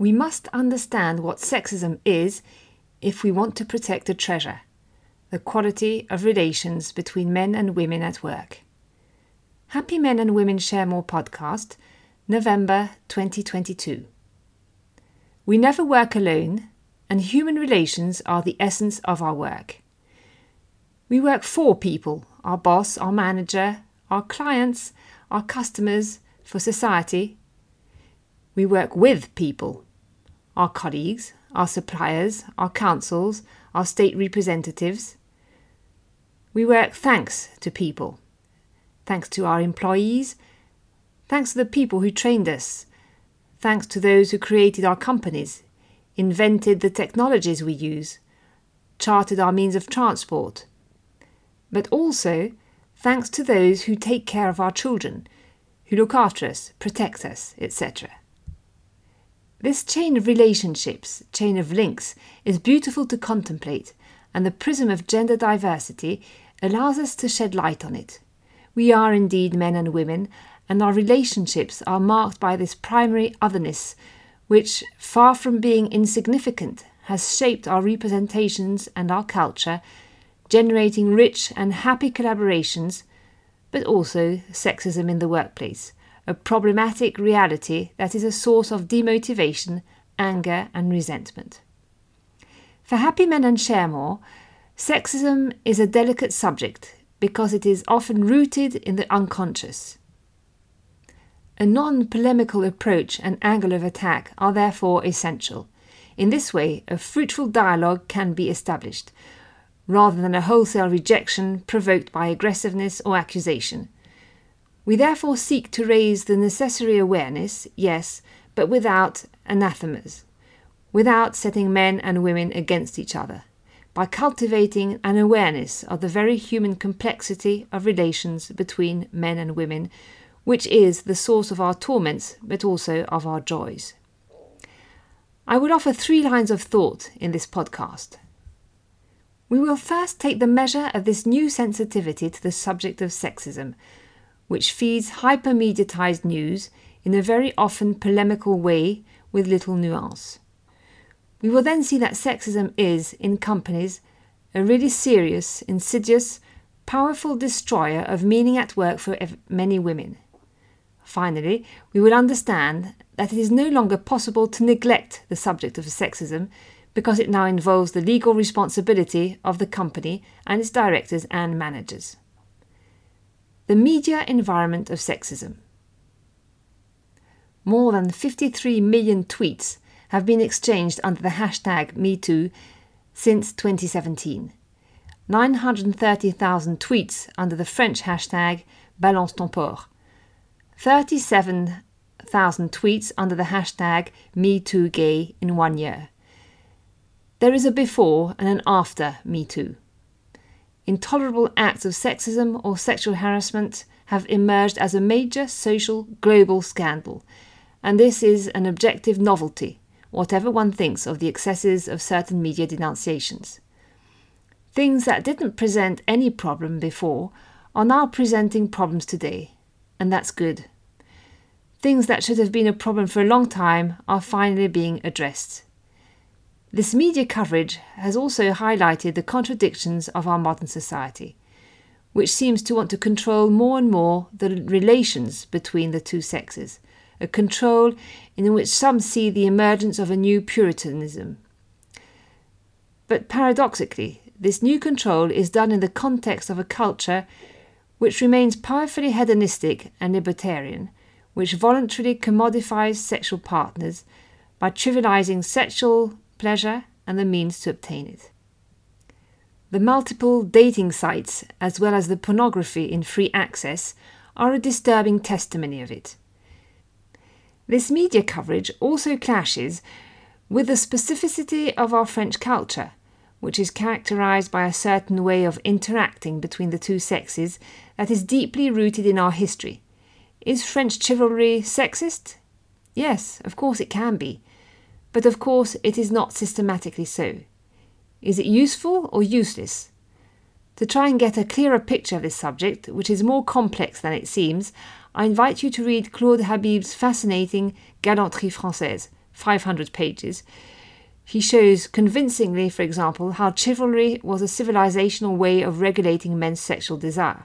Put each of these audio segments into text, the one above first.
We must understand what sexism is if we want to protect a treasure the quality of relations between men and women at work. Happy Men and Women Share More podcast, November 2022. We never work alone, and human relations are the essence of our work. We work for people our boss, our manager, our clients, our customers, for society. We work with people our colleagues, our suppliers, our councils, our state representatives. We work thanks to people, thanks to our employees, thanks to the people who trained us, thanks to those who created our companies, invented the technologies we use, charted our means of transport, but also thanks to those who take care of our children, who look after us, protect us, etc. This chain of relationships, chain of links, is beautiful to contemplate, and the prism of gender diversity allows us to shed light on it. We are indeed men and women, and our relationships are marked by this primary otherness, which, far from being insignificant, has shaped our representations and our culture, generating rich and happy collaborations, but also sexism in the workplace a problematic reality that is a source of demotivation, anger, and resentment. For Happy Men and Share More, sexism is a delicate subject because it is often rooted in the unconscious. A non polemical approach and angle of attack are therefore essential. In this way, a fruitful dialogue can be established, rather than a wholesale rejection provoked by aggressiveness or accusation. We therefore seek to raise the necessary awareness, yes, but without anathemas, without setting men and women against each other, by cultivating an awareness of the very human complexity of relations between men and women, which is the source of our torments, but also of our joys. I would offer three lines of thought in this podcast. We will first take the measure of this new sensitivity to the subject of sexism which feeds hyper-mediatized news in a very often polemical way with little nuance. We will then see that sexism is, in companies, a really serious, insidious, powerful destroyer of meaning at work for many women. Finally, we will understand that it is no longer possible to neglect the subject of sexism because it now involves the legal responsibility of the company and its directors and managers the media environment of sexism. More than 53 million tweets have been exchanged under the hashtag MeToo since 2017. 930,000 tweets under the French hashtag Balance ton porc. 37,000 tweets under the hashtag MeTooGay in one year. There is a before and an after MeToo intolerable acts of sexism or sexual harassment have emerged as a major social global scandal, and this is an objective novelty, whatever one thinks of the excesses of certain media denunciations. Things that didn't present any problem before are now presenting problems today, and that's good. Things that should have been a problem for a long time are finally being addressed. This media coverage has also highlighted the contradictions of our modern society, which seems to want to control more and more the relations between the two sexes, a control in which some see the emergence of a new Puritanism. But paradoxically, this new control is done in the context of a culture which remains powerfully hedonistic and libertarian, which voluntarily commodifies sexual partners by trivializing sexual pleasure, and the means to obtain it. The multiple dating sites, as well as the pornography in free access, are a disturbing testimony of it. This media coverage also clashes with the specificity of our French culture, which is characterized by a certain way of interacting between the two sexes that is deeply rooted in our history. Is French chivalry sexist? Yes, of course it can be, but of course, it is not systematically so. Is it useful or useless? To try and get a clearer picture of this subject, which is more complex than it seems, I invite you to read Claude Habib's fascinating Galanterie Française, 500 pages, he shows convincingly, for example, how chivalry was a civilizational way of regulating men's sexual desire.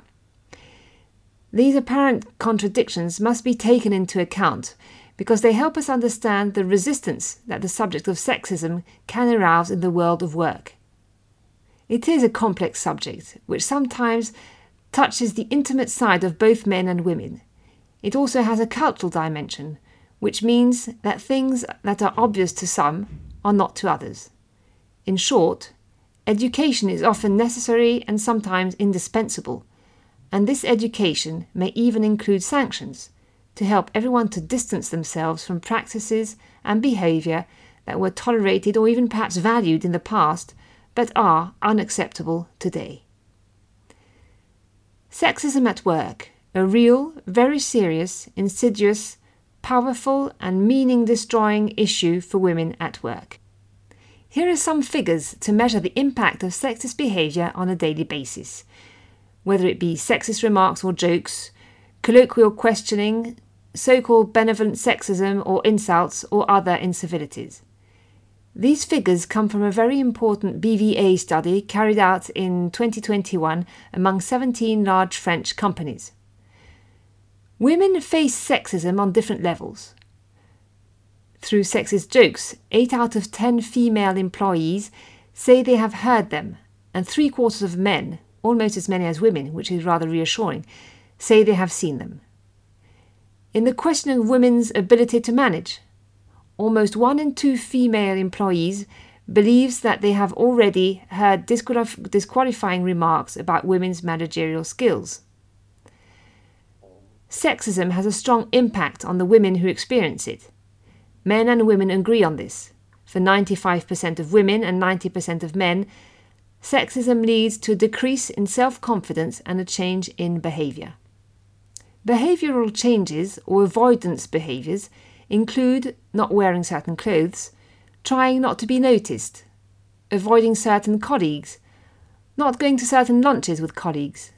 These apparent contradictions must be taken into account because they help us understand the resistance that the subject of sexism can arouse in the world of work. It is a complex subject, which sometimes touches the intimate side of both men and women. It also has a cultural dimension, which means that things that are obvious to some are not to others. In short, education is often necessary and sometimes indispensable, and this education may even include sanctions to help everyone to distance themselves from practices and behavior that were tolerated or even perhaps valued in the past but are unacceptable today. Sexism at work, a real, very serious, insidious, powerful, and meaning destroying issue for women at work. Here are some figures to measure the impact of sexist behavior on a daily basis, whether it be sexist remarks or jokes, colloquial questioning, so called benevolent sexism or insults or other incivilities. These figures come from a very important BVA study carried out in 2021 among 17 large French companies. Women face sexism on different levels. Through sexist jokes, 8 out of 10 female employees say they have heard them, and three quarters of men, almost as many as women, which is rather reassuring, say they have seen them. In the question of women's ability to manage, almost one in two female employees believes that they have already heard disqualif- disqualifying remarks about women's managerial skills. Sexism has a strong impact on the women who experience it. Men and women agree on this. For 95% of women and 90% of men, sexism leads to a decrease in self confidence and a change in behavior. Behavioral changes or avoidance behaviors include not wearing certain clothes, trying not to be noticed, avoiding certain colleagues, not going to certain lunches with colleagues,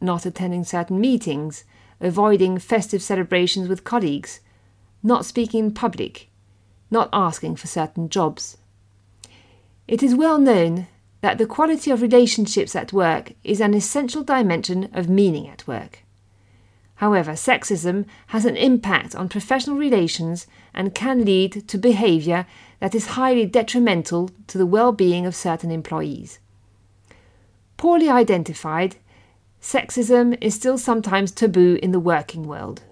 not attending certain meetings, avoiding festive celebrations with colleagues, not speaking in public, not asking for certain jobs. It is well known that the quality of relationships at work is an essential dimension of meaning at work. However, sexism has an impact on professional relations and can lead to behavior that is highly detrimental to the well being of certain employees. Poorly identified, sexism is still sometimes taboo in the working world.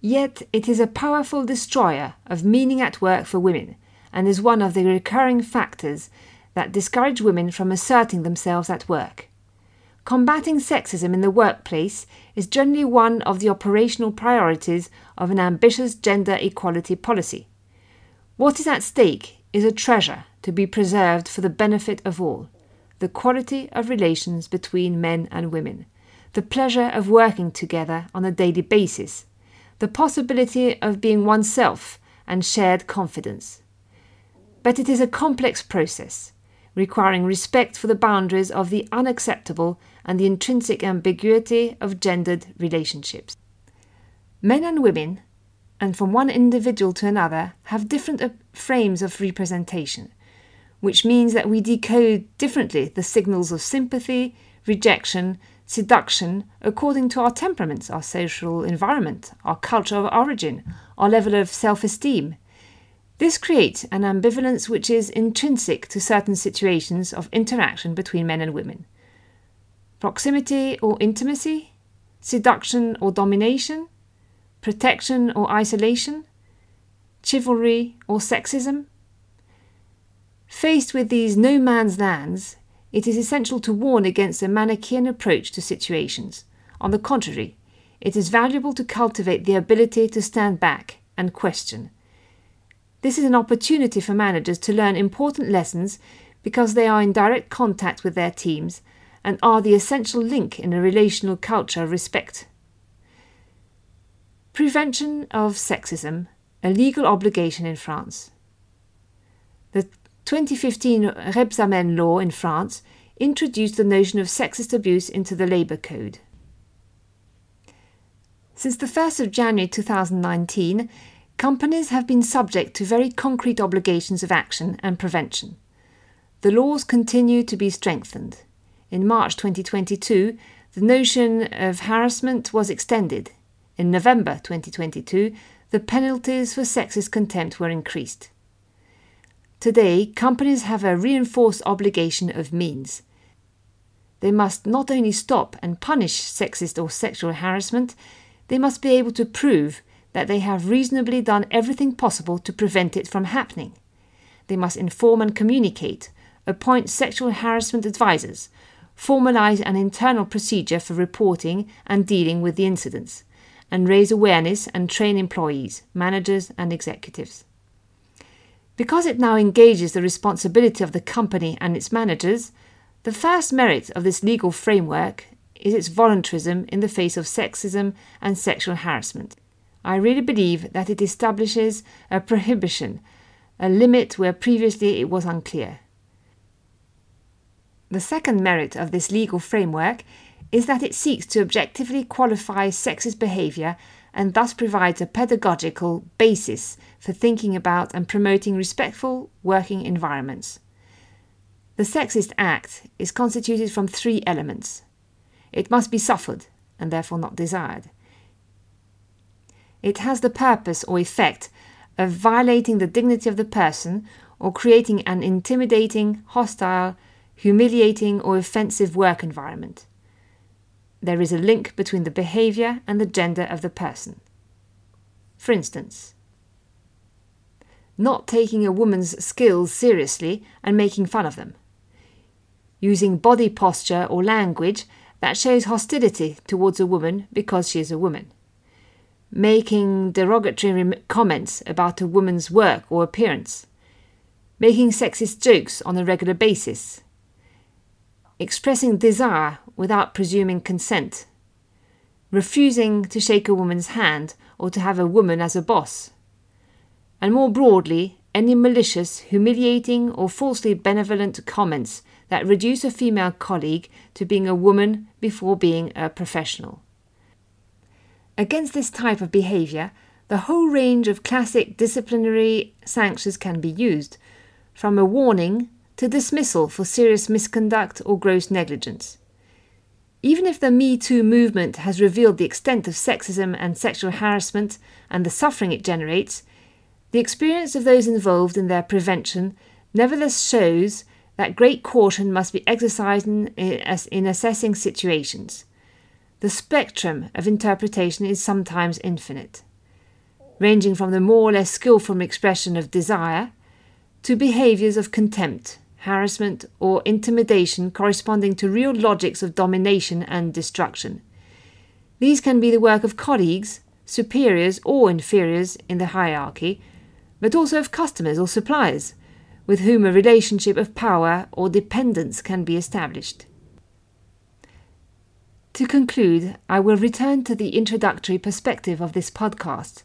Yet it is a powerful destroyer of meaning at work for women and is one of the recurring factors that discourage women from asserting themselves at work. Combating sexism in the workplace is generally one of the operational priorities of an ambitious gender equality policy. What is at stake is a treasure to be preserved for the benefit of all the quality of relations between men and women, the pleasure of working together on a daily basis, the possibility of being oneself, and shared confidence. But it is a complex process, requiring respect for the boundaries of the unacceptable and the intrinsic ambiguity of gendered relationships. Men and women, and from one individual to another, have different uh, frames of representation, which means that we decode differently the signals of sympathy, rejection, seduction according to our temperaments, our social environment, our culture of origin, our level of self esteem. This creates an ambivalence which is intrinsic to certain situations of interaction between men and women proximity or intimacy, seduction or domination, protection or isolation, chivalry or sexism. Faced with these no man's lands, it is essential to warn against a Manichaean approach to situations. On the contrary, it is valuable to cultivate the ability to stand back and question. This is an opportunity for managers to learn important lessons because they are in direct contact with their teams and are the essential link in a relational culture of respect. Prevention of sexism, a legal obligation in France. The 2015 Rebsamen law in France introduced the notion of sexist abuse into the Labour Code. Since the 1st of January 2019, companies have been subject to very concrete obligations of action and prevention. The laws continue to be strengthened. In March 2022, the notion of harassment was extended. In November 2022, the penalties for sexist contempt were increased. Today, companies have a reinforced obligation of means. They must not only stop and punish sexist or sexual harassment, they must be able to prove that they have reasonably done everything possible to prevent it from happening. They must inform and communicate, appoint sexual harassment advisors, formalize an internal procedure for reporting and dealing with the incidents, and raise awareness and train employees, managers, and executives. Because it now engages the responsibility of the company and its managers, the first merit of this legal framework is its voluntarism in the face of sexism and sexual harassment. I really believe that it establishes a prohibition, a limit where previously it was unclear. The second merit of this legal framework is that it seeks to objectively qualify sexist behaviour and thus provides a pedagogical basis for thinking about and promoting respectful working environments. The Sexist Act is constituted from three elements. It must be suffered, and therefore not desired. It has the purpose or effect of violating the dignity of the person or creating an intimidating, hostile, humiliating, or offensive work environment. There is a link between the behavior and the gender of the person. For instance, not taking a woman's skills seriously and making fun of them, using body posture or language that shows hostility towards a woman because she is a woman, making derogatory comments about a woman's work or appearance, making sexist jokes on a regular basis, expressing desire without presuming consent, refusing to shake a woman's hand or to have a woman as a boss, and more broadly, any malicious, humiliating, or falsely benevolent comments that reduce a female colleague to being a woman before being a professional. Against this type of behaviour, the whole range of classic disciplinary sanctions can be used, from a warning to dismissal for serious misconduct or gross negligence. Even if the Me Too movement has revealed the extent of sexism and sexual harassment and the suffering it generates, the experience of those involved in their prevention nevertheless shows that great caution must be exercised in, in assessing situations. The spectrum of interpretation is sometimes infinite, ranging from the more or less skillful expression of desire to behaviours of contempt harassment, or intimidation corresponding to real logics of domination and destruction. These can be the work of colleagues, superiors, or inferiors in the hierarchy, but also of customers or suppliers, with whom a relationship of power or dependence can be established. To conclude, I will return to the introductory perspective of this podcast,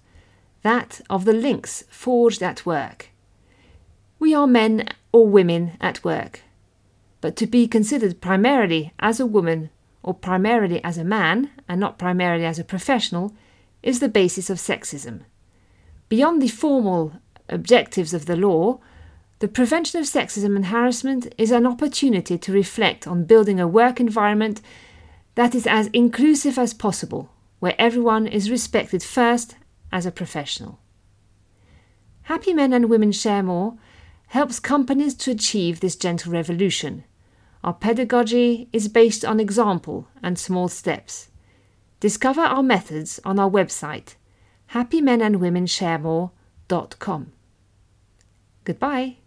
that of the links forged at work. We are men or women at work. But to be considered primarily as a woman or primarily as a man and not primarily as a professional is the basis of sexism. Beyond the formal objectives of the law, the prevention of sexism and harassment is an opportunity to reflect on building a work environment that is as inclusive as possible, where everyone is respected first as a professional. Happy Men and Women Share More helps companies to achieve this gentle revolution. Our pedagogy is based on example and small steps. Discover our methods on our website, happymenandwomensharemore.com. Goodbye.